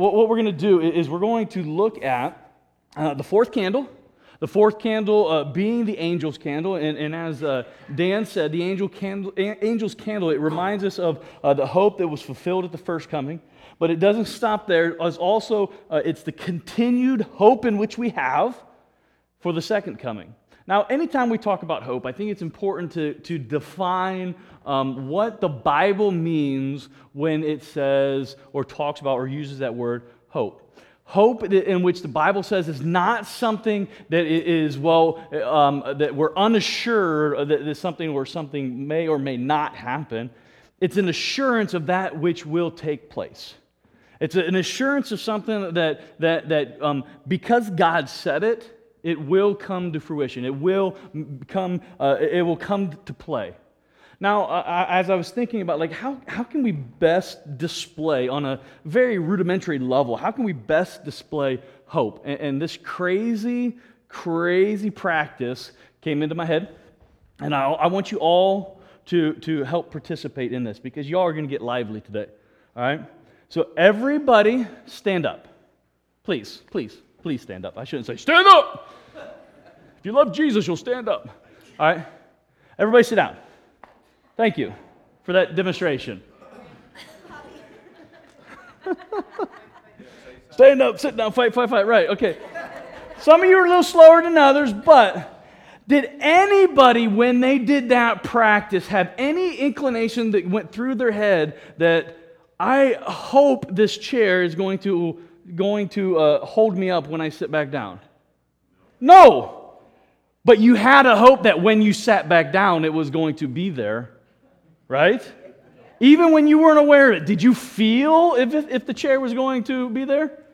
what, what we're going to do is we're going to look at uh, the fourth candle. The fourth candle uh, being the angel's candle. And, and as uh, Dan said, the angel candle, angel's candle, it reminds us of uh, the hope that was fulfilled at the first coming. But it doesn't stop there. It's also, uh, it's the continued hope in which we have for the second coming. Now, anytime we talk about hope, I think it's important to, to define um, what the Bible means when it says or talks about or uses that word hope. Hope in which the Bible says is not something that is, well, um, that we're unassured that there's something or something may or may not happen. It's an assurance of that which will take place. It's an assurance of something that, that, that um, because God said it, it will come to fruition. It will come, uh, it will come to play. Now, uh, as I was thinking about, like, how, how can we best display on a very rudimentary level, how can we best display hope? And, and this crazy, crazy practice came into my head, and I, I want you all to, to help participate in this because y'all are going to get lively today. All right? So, everybody stand up. Please, please. Please stand up. I shouldn't say, stand up. If you love Jesus, you'll stand up. All right? Everybody sit down. Thank you for that demonstration. stand up, sit down, fight, fight, fight. Right, okay. Some of you are a little slower than others, but did anybody, when they did that practice, have any inclination that went through their head that I hope this chair is going to going to uh, hold me up when I sit back down? No. But you had a hope that when you sat back down, it was going to be there, right? Even when you weren't aware of it, did you feel if, if the chair was going to be there?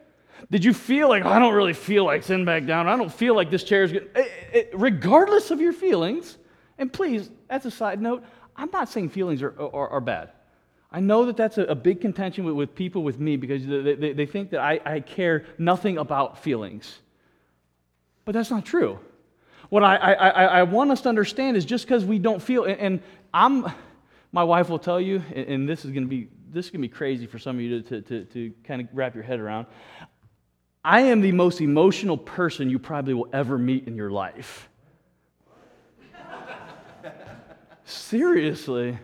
Did you feel like, I don't really feel like sitting back down? I don't feel like this chair is good. It, it, regardless of your feelings, and please, as a side note, I'm not saying feelings are, are, are bad. I know that that's a, a big contention with, with, people with me because they, they, they think that I, I, care nothing about feelings. But that's not true. What I, I, I want us to understand is just because we don't feel, and, and, I'm, my wife will tell you, and, and this is going to be this is going to be crazy for some of you to, to, to, to kind of wrap your head around. I am the most emotional person you probably will ever meet in your life. Seriously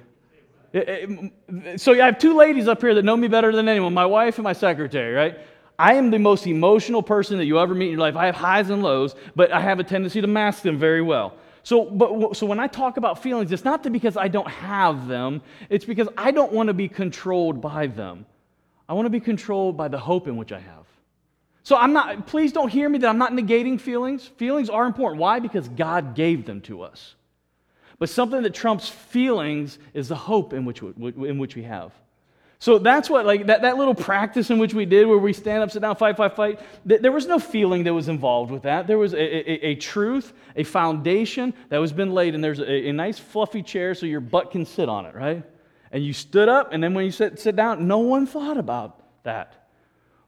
Eh, eh, so I have two ladies up here that know me better than anyone my wife and my secretary, right? I am the most emotional person that you ever meet in your life. I have highs and lows, but I have a tendency to mask them very well. So, but, so when I talk about feelings, it's not because I don't have them, it's because I don't want to be controlled by them. I want to be controlled by the hope in which I have. So I'm not, please don't hear me that I'm not negating feelings. Feelings are important. Why? Because God gave them to us. But something that trumps feelings is the hope in which we, in which we have. So that's what, like, that, that little practice in which we did where we stand up, sit down, fight, fight, fight, th- there was no feeling that was involved with that. There was a, a, a truth, a foundation that was been laid, and there's a, a, nice fluffy chair so your butt can sit on it, right? And you stood up, and then when you sit, sit down, no one thought about that.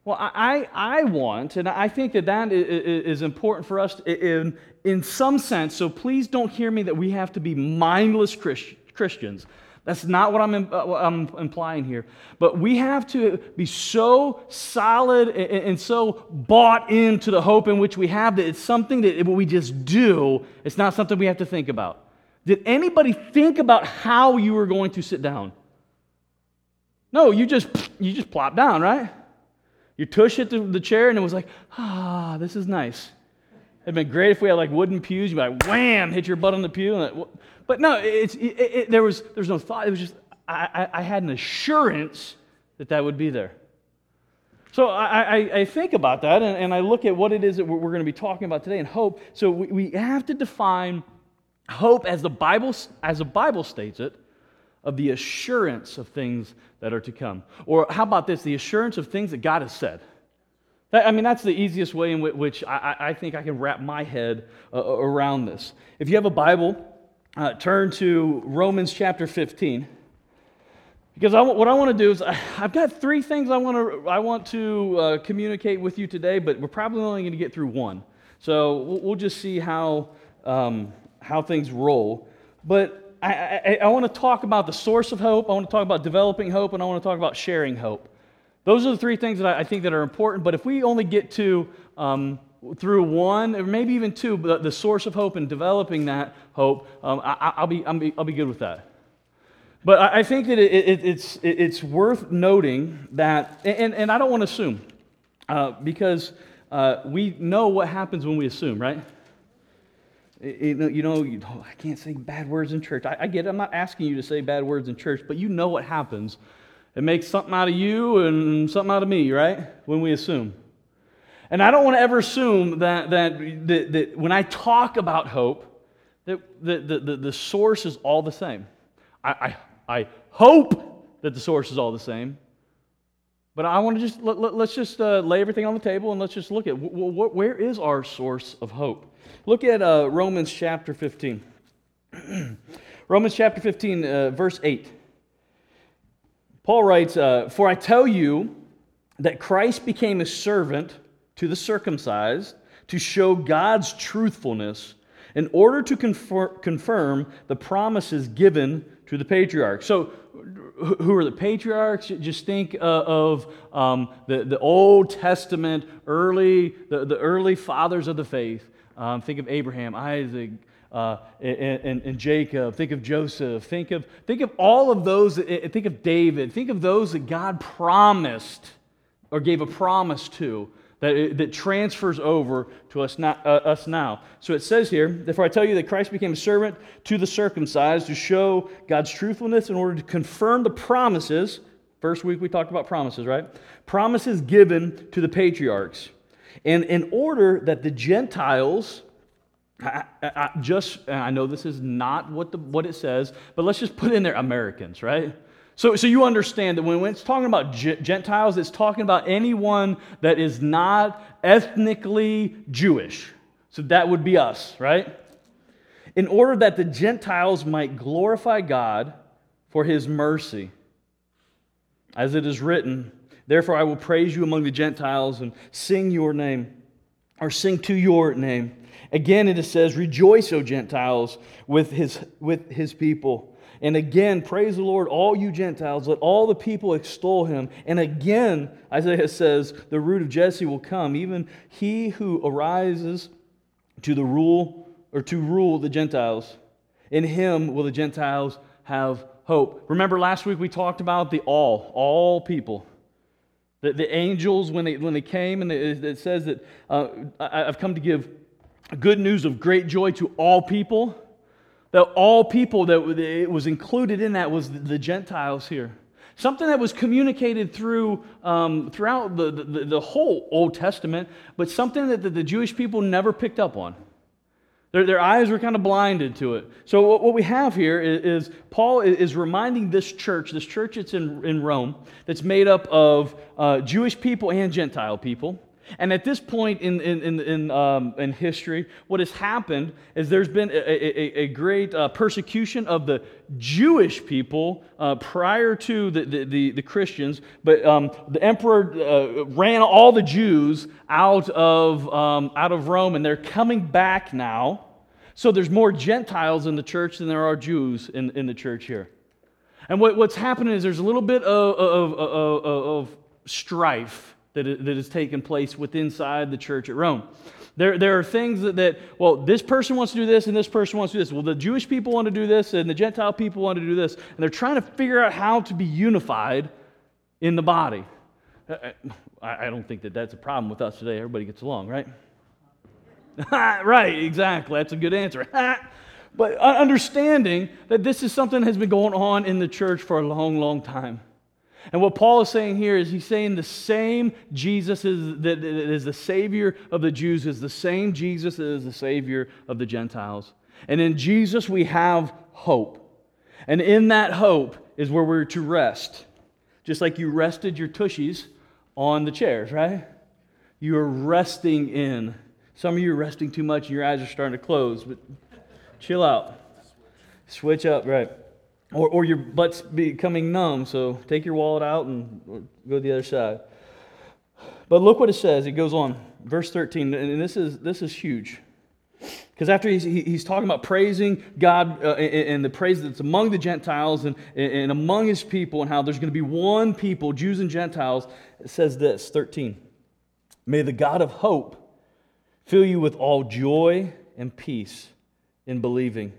Well, I, I want, and I think that that is important for us in, in some sense, so please don't hear me that we have to be mindless Christians. That's not what I'm, uh, I'm, implying here. But we have to be so solid and, so bought into the hope in which we have that it's something that we just do. It's not something we have to think about. Did anybody think about how you were going to sit down? No, you just you just plop down, right? You tush hit the, the chair, and it was like, ah, this is nice. It'd been great if we had like wooden pews. You'd be like, wham, hit your butt on the pew. It, but no, it's, it, it, there was there's no thought. It was just I, I, I, had an assurance that that would be there. So I, I, I think about that, and, and, I look at what it is that we're, we're going to be talking about today, and hope. So we, we have to define hope as the Bible as the Bible states it of the assurance of things that are to come. Or how about this? The assurance of things that God has said. I mean, that's the easiest way in which I, think I can wrap my head uh, around this. If you have a Bible, uh, turn to Romans chapter 15. Because I, what I want to do is, I, have got three things I want to, I want to uh, communicate with you today, but we're probably only going to get through one. So we'll, we'll just see how, um, how things roll. But I, I, I want to talk about the source of hope. I want to talk about developing hope, and I want to talk about sharing hope. Those are the three things that I, think that are important. But if we only get to um, through one or maybe even two, the, the source of hope and developing that hope, um, I, will be, I'll, be, I'll be good with that. But I, I think that it, it, it's, it, it's worth noting that, and, and I don't want to assume, uh, because uh, we know what happens when we assume, right? You know, you know oh, I can't say bad words in church. I, I get it. I'm not asking you to say bad words in church, but you know what happens. It makes something out of you and something out of me, right? When we assume. And I don't want to ever assume that, that, that, that when I talk about hope, that the, the, the, source is all the same. I, I, I hope that the source is all the same. But I want to just, let, us let, just uh, lay everything on the table and let's just look at where is our source of hope. Look at uh, Romans chapter 15. Romans chapter 15, uh, verse 8. Paul writes, uh, For I tell you that Christ became a servant to the circumcised to show God's truthfulness in order to confer- confirm the promises given to the patriarchs. So, who are the patriarchs? Just think uh, of um, the, the Old Testament, early, the, the early fathers of the faith. Um, think of Abraham, Isaac, uh, and, and, and, Jacob. Think of Joseph. Think of, think of all of those. Think of David. Think of those that God promised or gave a promise to that, that transfers over to us, not, uh, us now. So it says here, therefore I tell you that Christ became a servant to the circumcised to show God's truthfulness in order to confirm the promises. First week we talked about promises, right? Promises given to the patriarchs. And in order that the Gentiles, I, I, just, I know this is not what, the, what it says, but let's just put in there Americans, right? So, so you understand that when it's talking about Gentiles, it's talking about anyone that is not ethnically Jewish. So that would be us, right? In order that the Gentiles might glorify God for his mercy. As it is written, Therefore I will praise you among the Gentiles and sing your name, or sing to your name. Again, it says, Rejoice, O Gentiles, with his, with his people. And again, praise the Lord, all you Gentiles. Let all the people extol him. And again, Isaiah says, the root of Jesse will come, even he who arises to the rule or to rule the Gentiles. In him will the Gentiles have hope. Remember last week we talked about the all, all people. The, the angels, when they, when they came, and it says that uh, I've come to give good news of great joy to all people that all people that it was included in that was the Gentiles here. Something that was communicated through um, throughout the, the, the, whole Old Testament, but something that the, the Jewish people never picked up on. Their, their eyes were kind of blinded to it. So, what, what we have here is, is, Paul is reminding this church, this church that's in, in Rome, that's made up of uh, Jewish people and Gentile people. And at this point in, in, in, in, um, in history, what has happened is there's been a, a, a great uh, persecution of the Jewish people uh, prior to the, the, the, the Christians, but um, the emperor uh, ran all the Jews out of, um, out of Rome, and they're coming back now. So there's more Gentiles in the church than there are Jews in, in the church here. And what, what's happening is there's a little bit of, of, of, of strife that, that has taken place within inside the church at Rome. There, there are things that, that, well, this person wants to do this and this person wants to do this. Well, the Jewish people want to do this and the Gentile people want to do this. And they're trying to figure out how to be unified in the body. I, I don't think that that's a problem with us today. Everybody gets along, right? right, exactly. That's a good answer. but understanding that this is something that has been going on in the church for a long, long time. And what Paul is saying here is he's saying the same Jesus is, that is the Savior of the Jews is the same Jesus that is the Savior of the Gentiles. And in Jesus we have hope. And in that hope is where we're to rest. Just like you rested your tushies on the chairs, right? You are resting in. Some of you are resting too much and your eyes are starting to close, but chill out. Switch up, right? or, or your butt's becoming numb, so take your wallet out and go to the other side. But look what it says. It goes on, verse 13, and this is, this is huge. Because after he's, he's talking about praising God uh, and the praise that's among the Gentiles and, and among his people, and how there's going to be one people, Jews and Gentiles, it says this 13. May the God of hope fill you with all joy and peace in believing,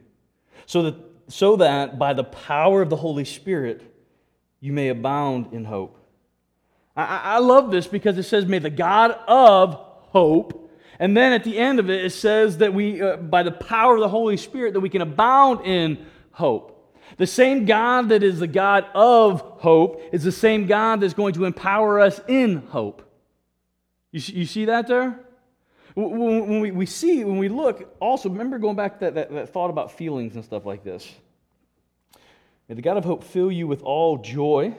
so that, so that by the power of the Holy Spirit you may abound in hope. I, I love this because it says, May the God of hope and then at the end of it, it says that we, uh, by the power of the Holy Spirit, that we can abound in hope. The same God that is the God of hope is the same God that's going to empower us in hope. You, you see that there? When, we, we see, when we look, also remember going back to that, that, that thought about feelings and stuff like this. May the God of hope fill you with all joy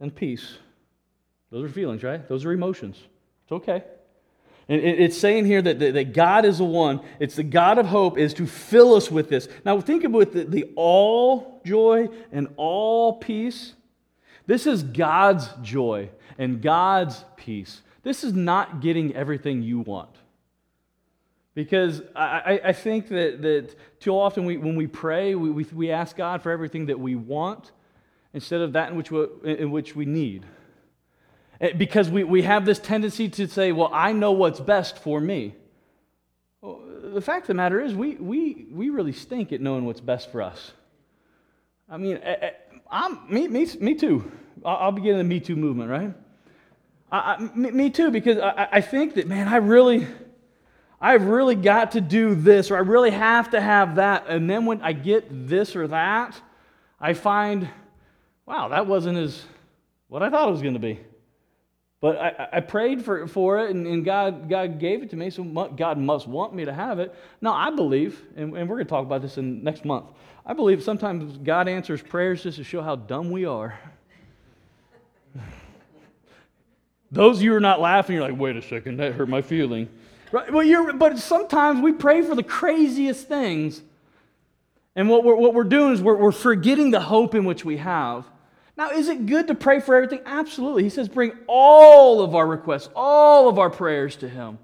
and peace. Those are feelings, right? Those are emotions. It's okay. And it's saying here that, that God is the one, it's the God of hope, is to fill us with this. Now, think about the, the all joy and all peace. This is God's joy and God's peace. This is not getting everything you want. Because I, I think that, that too often we, when we pray, we, we, we ask God for everything that we want instead of that in which we, in which we need. Eh, because we, we have this tendency to say, well, I know what's best for me. Well, the fact of the matter is, we, we, we really stink at knowing what's best for us. I mean, eh, eh, I'm, me, me, me too. I'll begin the Me Too movement, right? I, I, me, too, because I, I think that, man, I really, I've really got to do this, or I really have to have that. And then when I get this or that, I find, wow, that wasn't as what I thought it was going to be. But I, I prayed for, for it, and, and, God, God gave it to me, so God must want me to have it. Now, I believe, and, and we're going to talk about this in next month, I believe sometimes God answers prayers just to show how dumb we are. Those of you who are not laughing, you're like, wait a second, that hurt my feeling. Right? Well, you're, but sometimes we pray for the craziest things, and what we're, what we're doing is we're, we're forgetting the hope in which we have. Now, is it good to pray for everything? Absolutely. He says, bring all of our requests, all of our prayers to Him.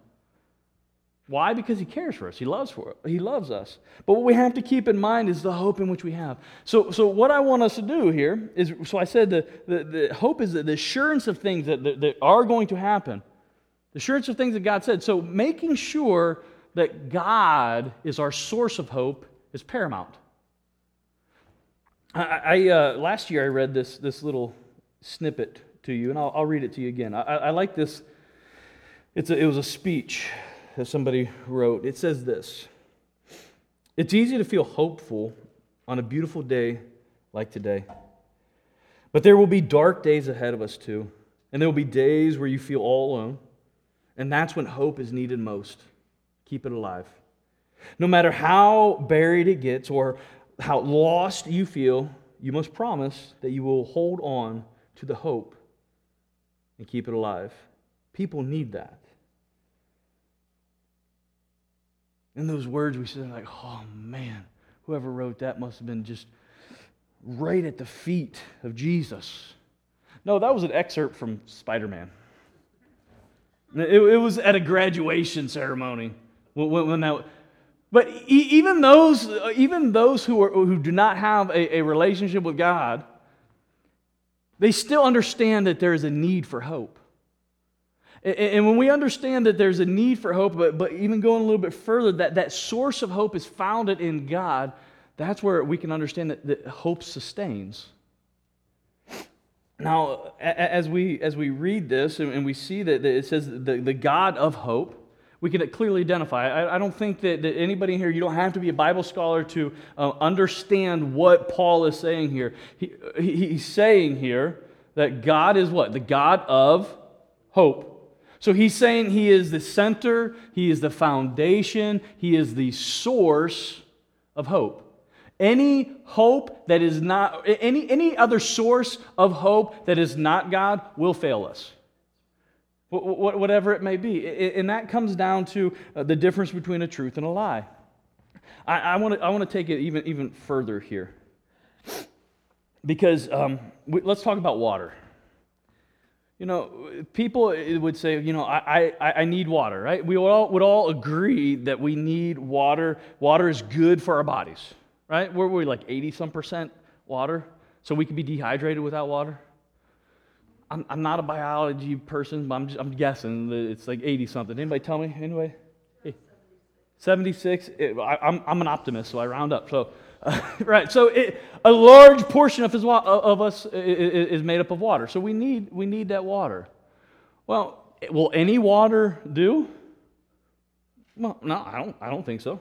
Why? Because He cares for us. He loves for it. He loves us. But what we have to keep in mind is the hope in which we have. So, so what I want us to do here is, so I said the, the, the hope is the assurance of things that, that, that are going to happen. The assurance of things that God said. So making sure that God is our source of hope is paramount. I, I uh, last year I read this, this little snippet to you, and I'll, I'll read it to you again. I, I like this. It's a, it was a speech somebody wrote. It says this It's easy to feel hopeful on a beautiful day like today. But there will be dark days ahead of us, too. And there will be days where you feel all alone. And that's when hope is needed most. Keep it alive. No matter how buried it gets or how lost you feel, you must promise that you will hold on to the hope and keep it alive. People need that. In those words, we said, like, oh man, whoever wrote that must have been just right at the feet of Jesus. No, that was an excerpt from Spider Man. It, it, was at a graduation ceremony when, when that, but even those, uh, even those who, are, who do not have a, a relationship with God, they still understand that there is a need for hope. And when we understand that there's a need for hope, but, but even going a little bit further, that, that source of hope is founded in God, that's where we can understand that, that hope sustains. Now, as we, as we read this and we see that it says the, the God of hope, we can clearly identify. I, I don't think that, that, anybody here, you don't have to be a Bible scholar to uh, understand what Paul is saying here. He, he's saying here that God is what? The God of hope. So he's saying he is the center, he is the foundation, he is the source of hope. Any hope that is not, any, any other source of hope that is not God will fail us whatever it may be. And that comes down to uh, the difference between a truth and a lie. I, want to I want to take it even, even further here. Because um, we, let's talk about water. You know, people uh, would say, you know, I, I, I need water, right? We all would all agree that we need water. Water is good for our bodies, right? We're, we like 80 some percent water, so we could be dehydrated without water. I'm, I'm not a biology person, but I'm, just, I'm guessing that it's like 80 something. Anybody tell me? Anyway? Hey. 76? It, I, I'm, I'm an optimist, so I round up. So, uh, right, so it, a large portion of, his, of us is made up of water. So we need, we need that water. Well, will any water do? Well, no, I don't, I don't think so.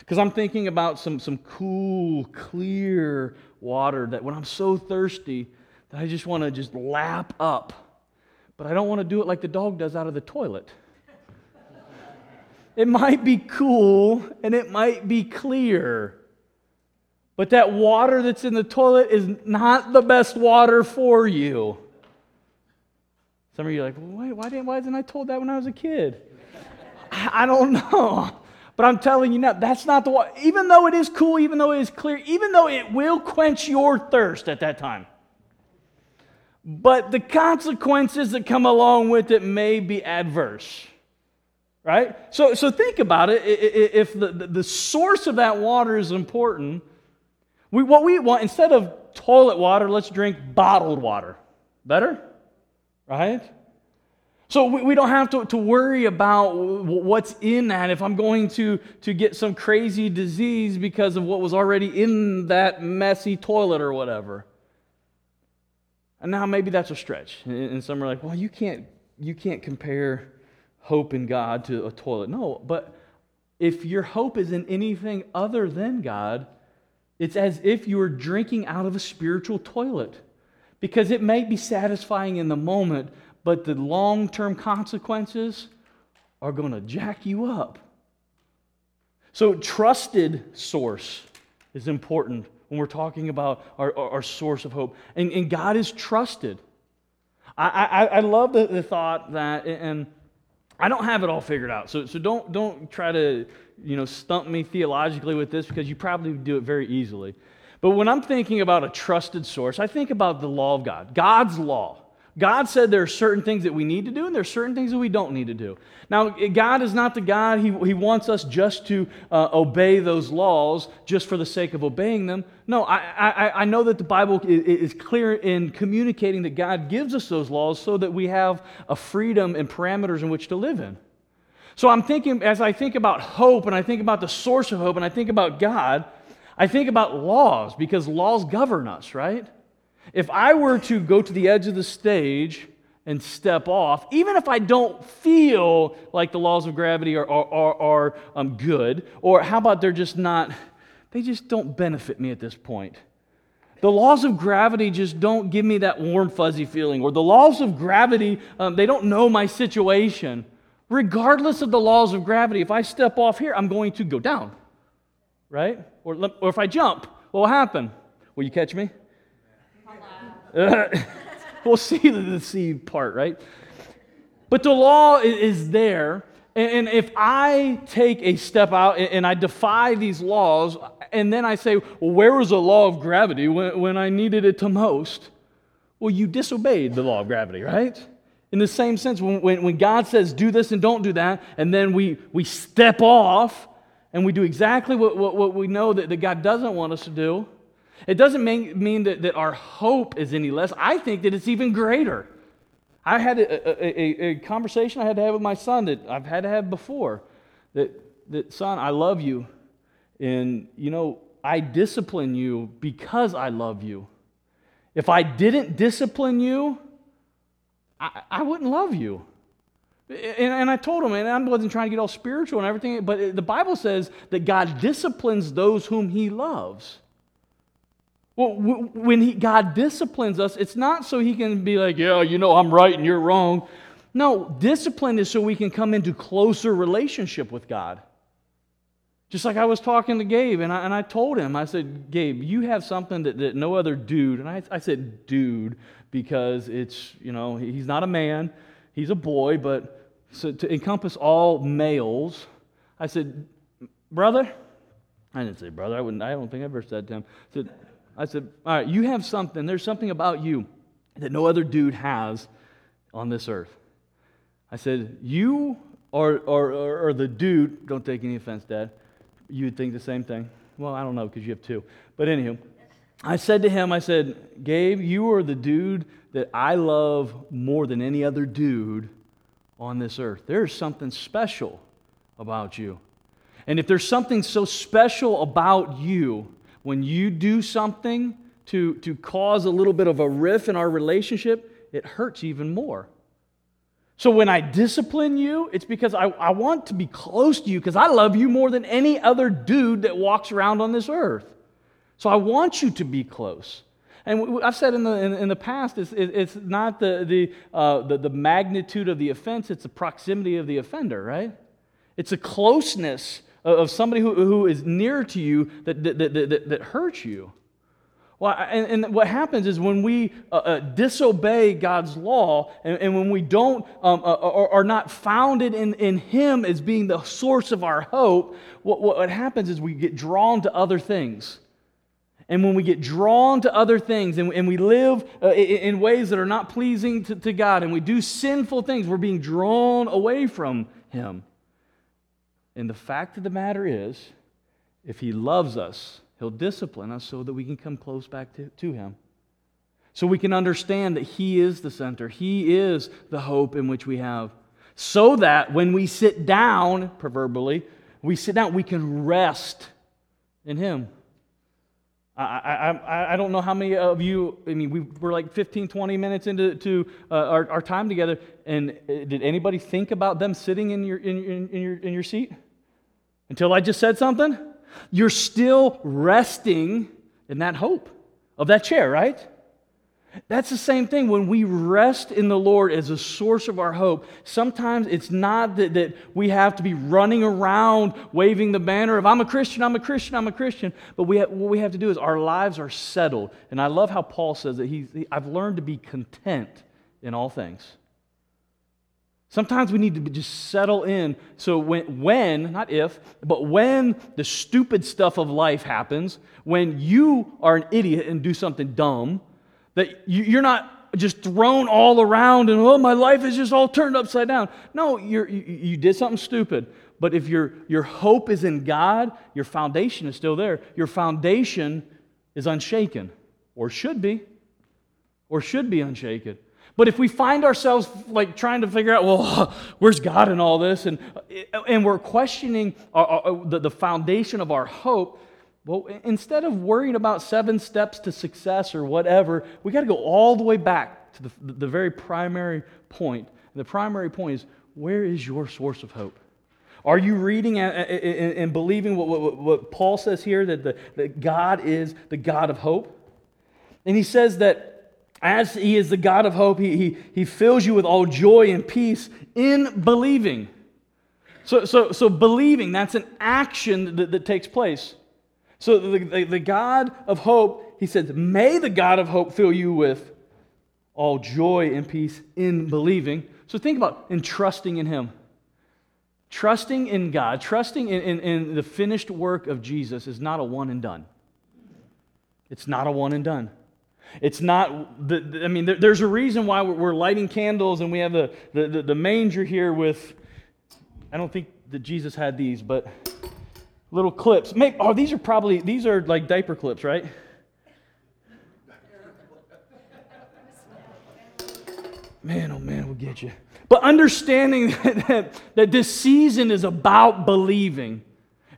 Because I'm thinking about some, some cool, clear water that when I'm so thirsty, that I just want to just lap up. But I don't want to do it like the dog does out of the toilet. it might be cool and it might be clear. But that water that's in the toilet is not the best water for you. Some of you are like, why, why, didn't, why wasn't I told that when I was a kid? I, I don't know. But I'm telling you now, that's not the water. Even though it is cool, even though it is clear, even though it will quench your thirst at that time. But the consequences that come along with it may be adverse. Right? So, so think about it. If the, the source of that water is important, we, what we want, instead of toilet water, let's drink bottled water. Better? Right? So we, we don't have to, to worry about what's in that if I'm going to, to get some crazy disease because of what was already in that messy toilet or whatever. And now maybe that's a stretch. And some are like, well, you can't, you can't compare hope in God to a toilet. No, but if your hope is in anything other than God, it's as if you were drinking out of a spiritual toilet. Because it may be satisfying in the moment, but the long term consequences are going to jack you up. So, trusted source is important when we're talking about our, our, our source of hope. And, and, God is trusted. I, I, I love the, the, thought that, and I don't have it all figured out. So, so don't, don't try to you know, stump me theologically with this because you probably do it very easily. But when I'm thinking about a trusted source, I think about the law of God, God's law. God said there are certain things that we need to do, and there are certain things that we don't need to do. Now, God is not the God, He, he wants us just to uh, obey those laws just for the sake of obeying them. No, I, I, I know that the Bible is clear in communicating that God gives us those laws so that we have a freedom and parameters in which to live in. So I'm thinking, as I think about hope, and I think about the source of hope, and I think about God, I think about laws because laws govern us, right? If I were to go to the edge of the stage and step off, even if I don't feel like the laws of gravity are, are, are, are um, good, or how about they're just not, they just don't benefit me at this point. The laws of gravity just don't give me that warm, fuzzy feeling, or the laws of gravity, um, they don't know my situation. Regardless of the laws of gravity, if I step off here, I'm going to go down, right? Or, or if I jump, what will happen? Will you catch me? we'll see the, deceived part, right? But the law is there. And if I take a step out and I defy these laws, and then I say, well, where was the law of gravity when, when I needed it to most? Well, you disobeyed the law of gravity, right? In the same sense, when, when, when God says, do this and don't do that, and then we, we step off and we do exactly what, what, what we know that, that God doesn't want us to do, it doesn't mean, mean that, that our hope is any less. I think that it's even greater. I had a, a, a, conversation I had to have with my son that I've had to have before. That, that, son, I love you. And, you know, I discipline you because I love you. If I didn't discipline you, I, I wouldn't love you. And, and, I told him, and I wasn't trying to get all spiritual and everything, but the Bible says that God disciplines those whom he loves. Well, when he, God disciplines us, it's not so he can be like, yeah, you know, I'm right and you're wrong. No, discipline is so we can come into closer relationship with God. Just like I was talking to Gabe, and I, and I told him, I said, Gabe, you have something that, that no other dude, and I, I said dude because it's, you know, he's not a man, he's a boy, but so to encompass all males, I said, brother, I didn't say brother, I, wouldn't, I don't think I ever said to him. I said, I said, All right, you have something, there's something about you that no other dude has on this earth. I said, You are, are, are, are the dude, don't take any offense, Dad. You would think the same thing. Well, I don't know because you have two. But anywho, I said to him, I said, Gabe, you are the dude that I love more than any other dude on this earth. There's something special about you. And if there's something so special about you, when you do something to, to cause a little bit of a riff in our relationship, it hurts even more. So when I discipline you, it's because I, I want to be close to you because I love you more than any other dude that walks around on this earth. So I want you to be close. And I've said in the, in, in the past, it's, it's not the, the, uh, the, the magnitude of the offense, it's the proximity of the offender, right? It's a closeness of somebody who, who is near to you that, that, that, that, that hurts you. Well, and, and, what happens is when we uh, uh, disobey God's law and, and when we don't, um, uh, are, are, not founded in, in Him as being the source of our hope, what, what happens is we get drawn to other things. And when we get drawn to other things and, and we live uh, in, in, ways that are not pleasing to, to God and we do sinful things, we're being drawn away from Him. And the fact of the matter is, if He loves us, He'll discipline us so that we can come close back to, to Him. So we can understand that He is the center, He is the hope in which we have. So that when we sit down, proverbially, we sit down, we can rest in Him. I, I, I don't know how many of you, I mean, we were like 15, 20 minutes into to, uh, our, our time together, and uh, did anybody think about them sitting in your, in, in, in, your, in your seat? Until I just said something? You're still resting in that hope of that chair, right? That's the same thing when we rest in the Lord as a source of our hope. Sometimes it's not that, that we have to be running around waving the banner of, I'm a Christian, I'm a Christian, I'm a Christian. But we have, what we have to do is our lives are settled. And I love how Paul says that he I've learned to be content in all things. Sometimes we need to just settle in. So when, when, not if, but when the stupid stuff of life happens, when you are an idiot and do something dumb, that you're not just thrown all around and, oh, my life is just all turned upside down. No, you you did something stupid. But if your, your hope is in God, your foundation is still there. Your foundation is unshaken, or should be, or should be unshaken. But if we find ourselves like trying to figure out, well, where's God in all this? And, and we're questioning our, our, the, the foundation of our hope, well, instead of worrying about seven steps to success or whatever, we got to go all the way back to the, the very primary point. And the primary point is where is your source of hope? Are you reading and believing what Paul says here that, the, that God is the God of hope? And he says that as He is the God of hope, He, he, he fills you with all joy and peace in believing. So, so, so believing, that's an action that, that takes place. So the, the, the God of hope, He says, may the God of hope fill you with all joy and peace in believing. So think about in trusting in Him. Trusting in God, trusting in, in, in, the finished work of Jesus is not a one and done. It's not a one and done. It's not, the, I mean, there, there's a reason why we're, we're, lighting candles and we have the, the, the, the manger here with, I don't think that Jesus had these, but little clips. Maybe, oh, these are probably, these are like diaper clips, right? Man, oh man, we'll get you. But understanding that, that, that this season is about believing.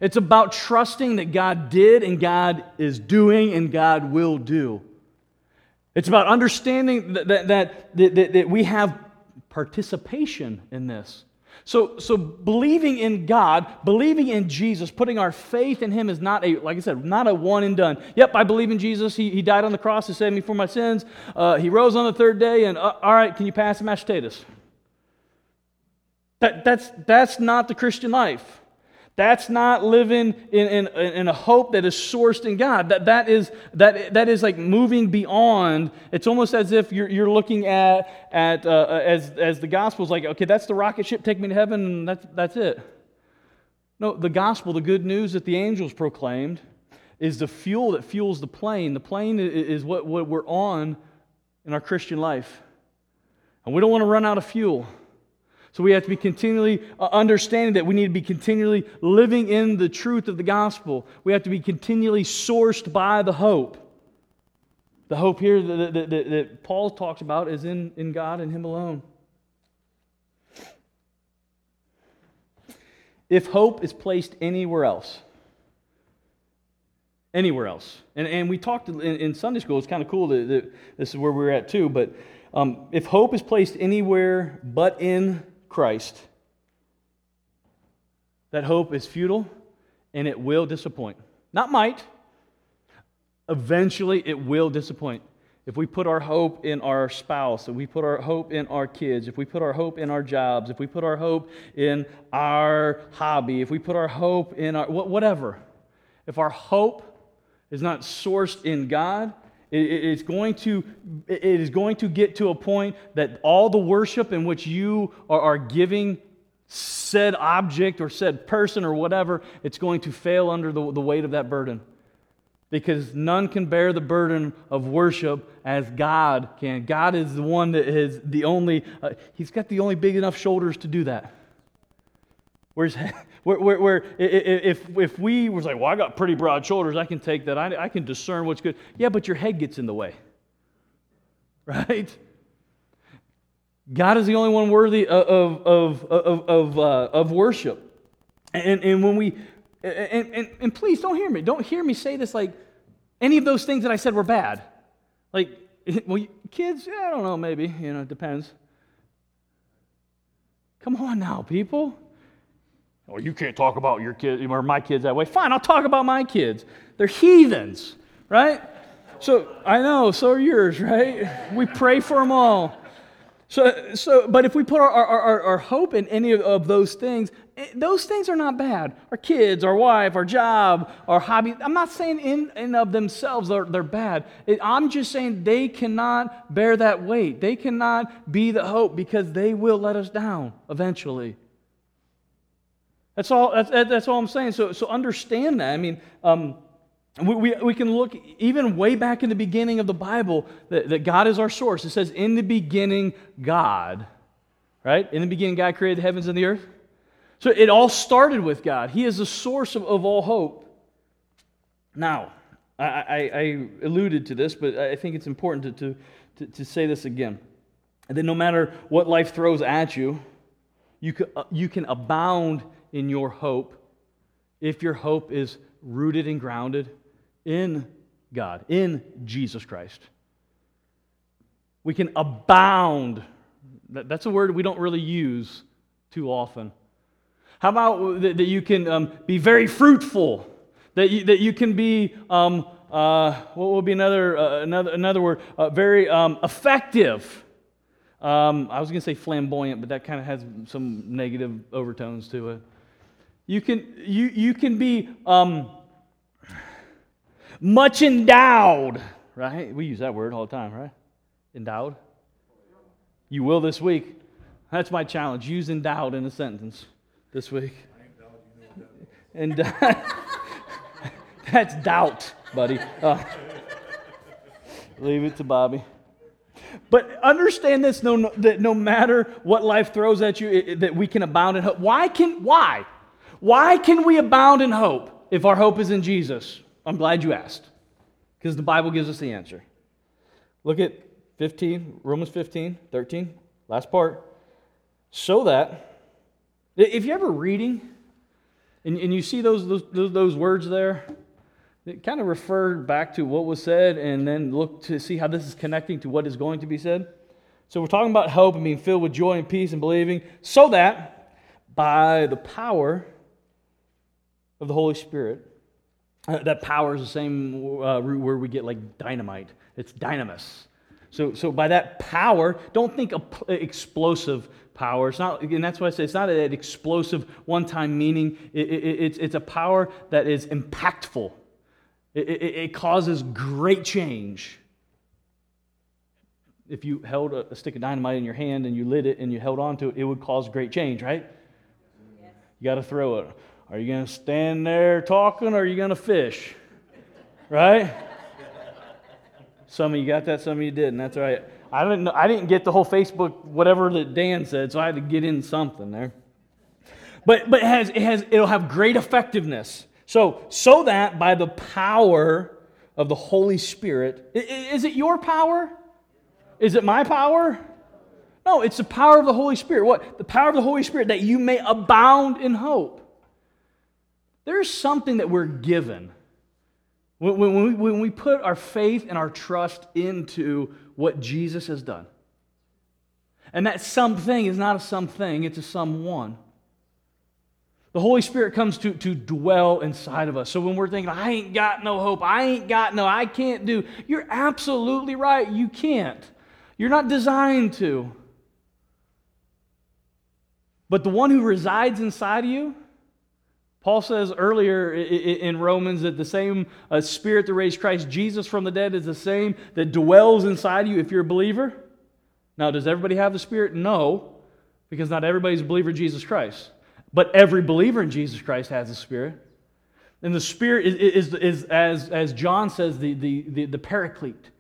It's about trusting that God did and God is doing and God will do. It's about understanding that, that, that, that, that we have participation in this. So, so believing in God, believing in Jesus, putting our faith in Him is not a, like I said, not a one and done. Yep, I believe in Jesus. He, he died on the cross to save me from my sins. Uh, he rose on the third day, and uh, all right, can you pass the mashed potatoes? That, that's, that's not the Christian life. That's not living in, in, in a hope that is sourced in God. That, that, is, that, that is like moving beyond. It's almost as if you're, you're looking at, at uh, as, as the gospel is like, okay, that's the rocket ship, take me to heaven, and that's, that's it. No, the gospel, the good news that the angels proclaimed, is the fuel that fuels the plane. The plane is what, what we're on in our Christian life. And we don't want to run out of fuel. So we have to be continually uh, understanding that we need to be continually living in the truth of the gospel. We have to be continually sourced by the hope. The hope here that, that, that, that Paul talks about is in, in God and Him alone. If hope is placed anywhere else, anywhere else, and, and we talked in, in Sunday school, it's kind of cool that, that, this is where we're at too, but um, if hope is placed anywhere but in Christ, that hope is futile and it will disappoint. Not might, eventually it will disappoint. If we put our hope in our spouse, if we put our hope in our kids, if we put our hope in our jobs, if we put our hope in our hobby, if we put our hope in our whatever, if our hope is not sourced in God, it is going to, it is going to get to a point that all the worship in which you are giving said object or said person or whatever, it's going to fail under the, the weight of that burden because none can bear the burden of worship as God can. God is the one that is the only, uh, He's got the only big enough shoulders to do that. Whereas, where, where, where, if, if we was like, well, I got pretty broad shoulders, I can take that, I, I can discern what's good. Yeah, but your head gets in the way, right? God is the only one worthy of, of, of, of, uh, of worship. And, and when we, and, and, and please don't hear me. Don't hear me say this like any of those things that I said were bad. Like, well, kids, yeah, I don't know, maybe. You know, it depends. Come on now, people. Oh, you can't talk about your kids or my kids that way. Fine, I'll talk about my kids. They're heathens, right? So I know, so are yours, right? We pray for them all. So, so, but if we put our, our, our, our hope in any of of those things, it, those things are not bad. Our kids, our wife, our job, our hobby. I'm not saying in and of themselves they're, they're bad. It, I'm just saying they cannot bear that weight. They cannot be the hope because they will let us down eventually. That's all, that's, that's all I'm saying. So, so understand that. I mean, um, we, we, we, can look even way back in the beginning of the Bible that, that God is our source. It says, In the beginning, God. Right? In the beginning, God created the heavens and the earth. So it all started with God. He is the source of, of all hope. Now, I, I, I, alluded to this, but I think it's important to, to, to, to say this again. That no matter what life throws at you, you can, uh, you can abound in your hope if your hope is rooted and grounded in God, in Jesus Christ. We can abound. That's a word we don't really use too often. How about that, you can um, be very fruitful? That you, that you can be, um, uh, what would be another, uh, another, another word? Uh, very um, effective. Um, I was going to say flamboyant, but that kind of has some negative overtones to it. You can, you, you can be um, much endowed, right? We use that word all the time, right? Endowed. You will this week. That's my challenge. Use endowed in a sentence this week. And that's doubt, buddy. Uh, leave it to Bobby. But understand this: no, no, that no matter what life throws at you, it, that we can abound in hope. Why can why? Why can we abound in hope if our hope is in Jesus? I'm glad you asked, because the Bible gives us the answer. Look at 15, Romans 15, 13, last part. So that, if you're ever reading and, and you see those, those, those words there, it kind of refer back to what was said and then look to see how this is connecting to what is going to be said. So we're talking about hope and being filled with joy and peace and believing, so that by the power of the Holy Spirit, uh, that power is the same uh, root word we get like dynamite. It's dynamis. So, so by that power, don't think explosive power. It's not, and that's why I say it's not an explosive one-time meaning. It, it, it's, it's a power that is impactful. It, it causes great change. If you held a, a, stick of dynamite in your hand and you lit it and you held on to it, it would cause great change, right? You got to throw it. Are you going to stand there talking or are you going to fish? Right? Some of you got that, some of you didn't. That's right. I didn't know, I didn't get the whole Facebook whatever that Dan said, so I had to get in something there. But but it has it has it'll have great effectiveness. So so that by the power of the Holy Spirit, is it your power? Is it my power? No, it's the power of the Holy Spirit. What? The power of the Holy Spirit that you may abound in hope. There's something that we're given when, when, we, when we put our faith and our trust into what Jesus has done. And that something is not a something, it's a someone. The Holy Spirit comes to, to dwell inside of us. So when we're thinking, I ain't got no hope, I ain't got no, I can't do, you're absolutely right. You can't. You're not designed to. But the one who resides inside of you, Paul says earlier in Romans that the same uh, spirit that raised Christ Jesus from the dead is the same that dwells inside you if you're a believer. Now, does everybody have the spirit? No, because not everybody's a believer in Jesus Christ. But every believer in Jesus Christ has the spirit. And the spirit is, is, is as, as John says, the, the, the, the paraclete,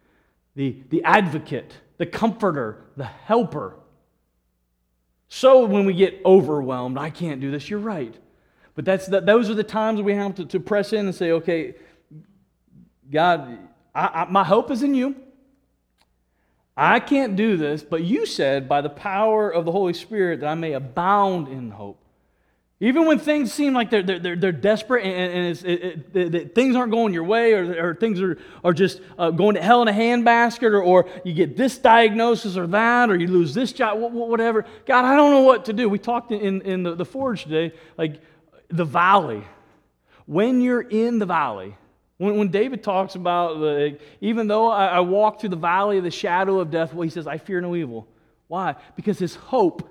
the, the advocate, the comforter, the helper. So when we get overwhelmed, I can't do this, you're right. But that's the, those are the times we have to, to press in and say, okay, God, I, I, my hope is in you. I can't do this, but you said by the power of the Holy Spirit that I may abound in hope. Even when things seem like they're, they're, they're desperate and, and it, it, it, things aren't going your way or, or things are, are just uh, going to hell in a handbasket or, or you get this diagnosis or that or you lose this job, whatever. God, I don't know what to do. We talked in, in the, the forge today, like the valley. When you're in the valley, when, when David talks about, the, even though I, I walk through the valley of the shadow of death, well, he says, I fear no evil. Why? Because his hope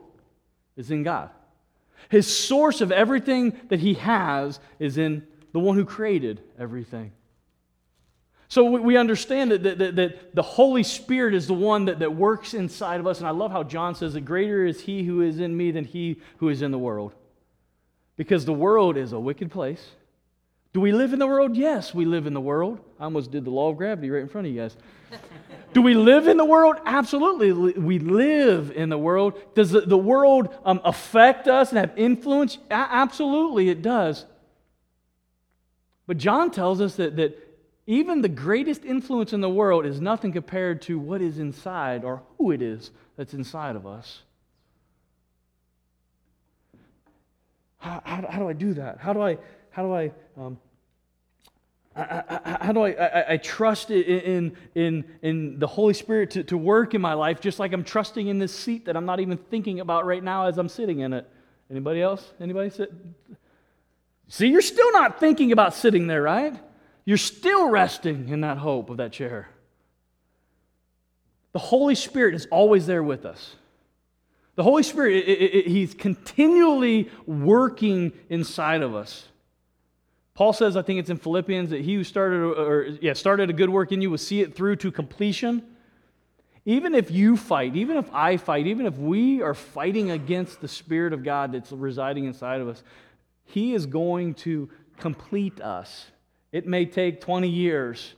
is in God. His source of everything that he has is in the one who created everything. So we understand that, that, that, the Holy Spirit is the one that, that works inside of us. And I love how John says that greater is he who is in me than he who is in the world. Because the world is a wicked place. Do we live in the world? Yes, we live in the world. I almost did the law of gravity right in front of you guys. Do we live in the world? Absolutely. We live in the world. Does the, world um, affect us and have influence? Absolutely, it does. But John tells us that, that even the greatest influence in the world is nothing compared to what is inside or who it is that's inside of us. How, how, how do I do that? How do I, how do I um, how do I, I, I trust in, in, in the Holy Spirit to, to work in my life just like I'm trusting in this seat that I'm not even thinking about right now as I'm sitting in it? Anybody else? Anybody sit? See, you're still not thinking about sitting there, right? You're still resting in that hope of that chair. The Holy Spirit is always there with us. The Holy Spirit, it, it, it, He's continually working inside of us. Paul says, I think it's in Philippians, that he who started, or yeah, started a good work in you will see it through to completion. Even if you fight, even if I fight, even if we are fighting against the Spirit of God that's residing inside of us, He is going to complete us. It may take 20 years,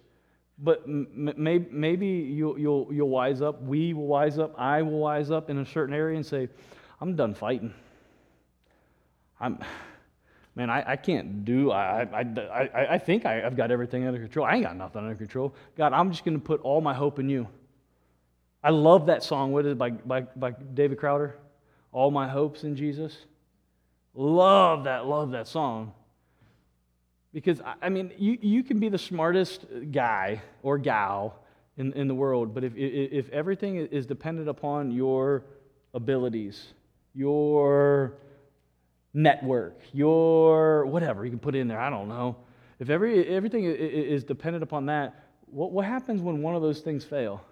but maybe, maybe you'll, you'll, you'll wise up. We will wise up. I will wise up in a certain area and say, I'm done fighting. I'm man, I, I can't do, I, I, I, I think I, have got everything under control. I ain't got nothing under control. God, I'm just going to put all my hope in you. I love that song. What is it by, by, by David Crowder? All my hopes in Jesus. Love that, love that song. Because, I mean, you, you can be the smartest guy or gal in, in the world, but if, if everything is dependent upon your abilities, your network, your whatever you can put in there, I don't know. If every, everything is dependent upon that, what, what happens when one of those things fail?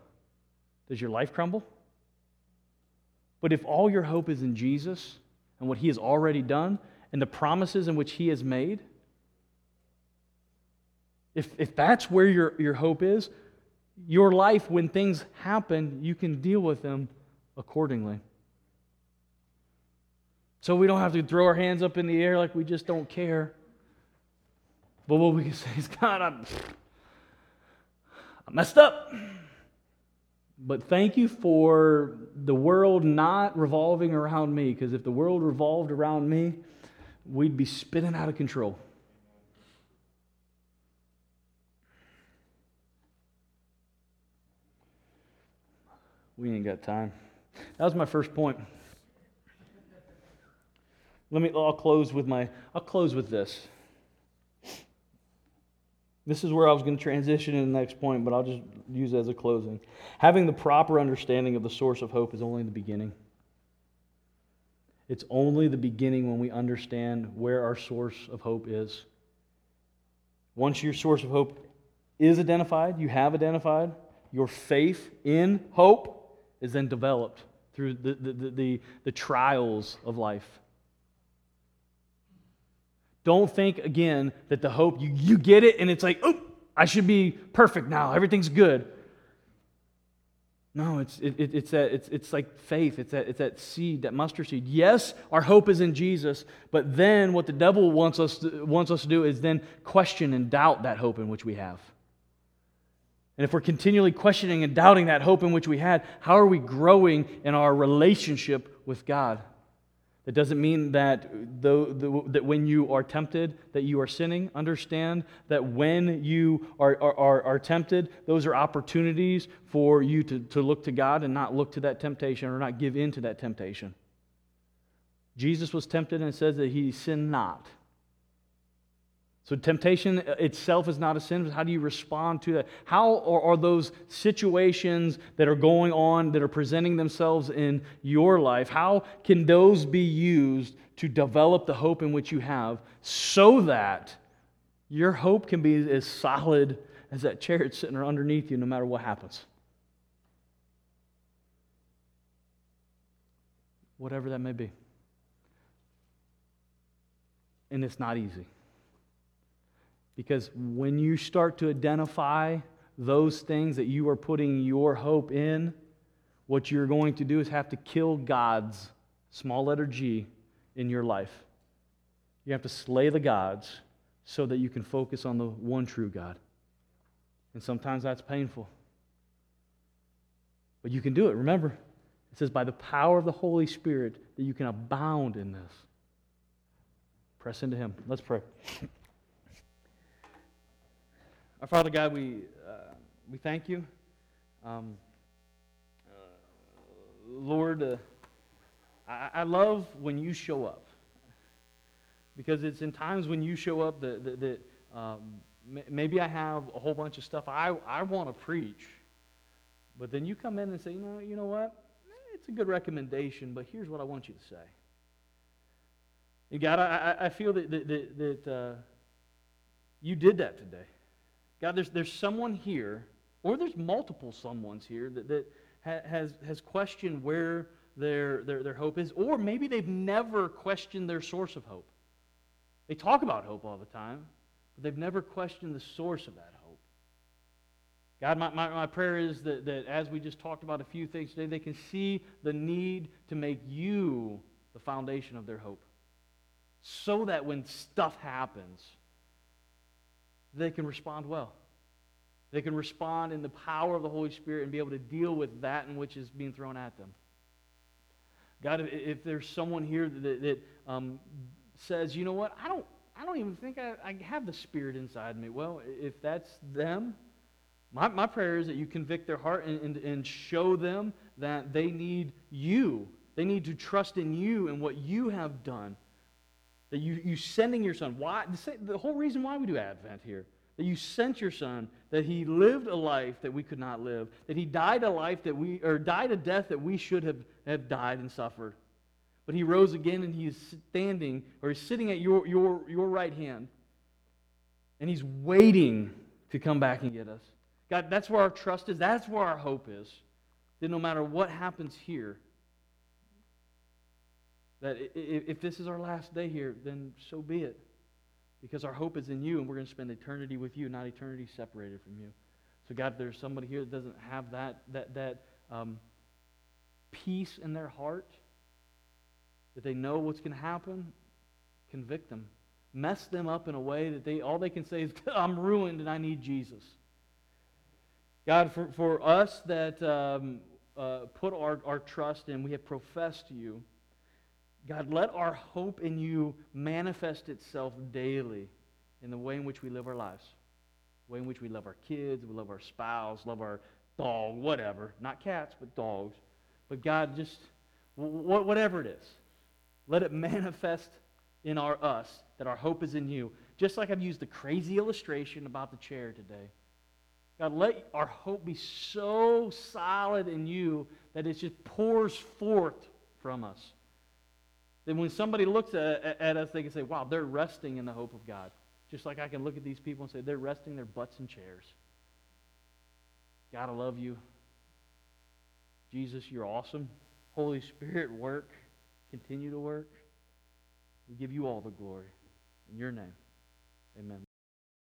Does your life crumble? But if all your hope is in Jesus and what he has already done and the promises in which he has made, if, if that's where your, your hope is, your life, when things happen, you can deal with them accordingly. So we don't have to throw our hands up in the air like we just don't care. But what we can say is, God, I'm, I messed up. But thank you for the world not revolving around me, because if the world revolved around me, we'd be spinning out of control. We ain't got time. That was my first point. Let me I'll close with my I'll close with this. This is where I was going to transition to the next point, but I'll just use it as a closing. Having the proper understanding of the source of hope is only the beginning. It's only the beginning when we understand where our source of hope is. Once your source of hope is identified, you have identified, your faith in hope is then developed through the, the, the, the, trials of life. Don't think again that the hope, you, you get it and it's like, oh, I should be perfect now. Everything's good. No, it's, it, it's, that, it's, it's like faith. It's that, it's that seed, that mustard seed. Yes, our hope is in Jesus, but then what the devil wants us, to, wants us to do is then question and doubt that hope in which we have. And if we're continually questioning and doubting that hope in which we had, how are we growing in our relationship with God? It doesn't mean that, though, that when you are tempted that you are sinning. Understand that when you are, are, are, tempted, those are opportunities for you to, to look to God and not look to that temptation or not give in to that temptation. Jesus was tempted and says that he sinned not. So, temptation itself is not a sin, but how do you respond to that? How are, those situations that are going on, that are presenting themselves in your life, how can those be used to develop the hope in which you have so that your hope can be as solid as that chariot sitting underneath you no matter what happens? Whatever that may be. And it's not easy. Because when you start to identify those things that you are putting your hope in, what you're going to do is have to kill gods, small letter G, in your life. You have to slay the gods so that you can focus on the one true God. And sometimes that's painful. But you can do it. Remember, it says, by the power of the Holy Spirit, that you can abound in this. Press into Him. Let's pray. Our Father God, we, uh, we thank you. Um, uh, Lord, uh, I, I, love when you show up. Because it's in times when you show up that, that, that um, maybe I have a whole bunch of stuff I, I want to preach. But then you come in and say, you know, you know what? It's a good recommendation, but here's what I want you to say. And God, I, I feel that, that, that, that uh, you did that today. God, there's, there's someone here, or there's multiple someones here that, that has, has questioned where their, their, their hope is, or maybe they've never questioned their source of hope. They talk about hope all the time, but they've never questioned the source of that hope. God, my, my, my prayer is that, that as we just talked about a few things today, they can see the need to make you the foundation of their hope. So that when stuff happens, they can respond well. They can respond in the power of the Holy Spirit and be able to deal with that in which is being thrown at them. God, if, there's someone here that, that um, says, you know what, I don't, I don't even think I, I have the Spirit inside me. Well, if that's them, my, my prayer is that you convict their heart and, and, and show them that they need you. They need to trust in you and what you have done that you, you sending your son. Why? The, whole reason why we do Advent here. That you sent your son, that he lived a life that we could not live, that he died a life that we, or died a death that we should have, have died and suffered. But he rose again and he is standing, or he's sitting at your, your, your right hand, and he's waiting to come back and get us. God, that's where our trust is. That's where our hope is. That no matter what happens here, that if this is our last day here, then so be it. Because our hope is in you, and we're going to spend eternity with you, not eternity separated from you. So, God, if there's somebody here that doesn't have that, that, that um, peace in their heart, that they know what's going to happen, convict them. Mess them up in a way that they all they can say is, I'm ruined and I need Jesus. God, for, for us that um, uh, put our, our trust in, we have professed you. God, let our hope in you manifest itself daily in the way in which we live our lives, the way in which we love our kids, we love our spouse, love our dog, whatever. Not cats, but dogs. But God, just whatever it is, let it manifest in our us that our hope is in you. Just like I've used the crazy illustration about the chair today. God, let our hope be so solid in you that it just pours forth from us. Then when somebody looks at, at us, they can say, wow, they're resting in the hope of God. Just like I can look at these people and say, they're resting their butts in chairs. God, I love you. Jesus, you're awesome. Holy Spirit, work. Continue to work. We give you all the glory. In your name, amen.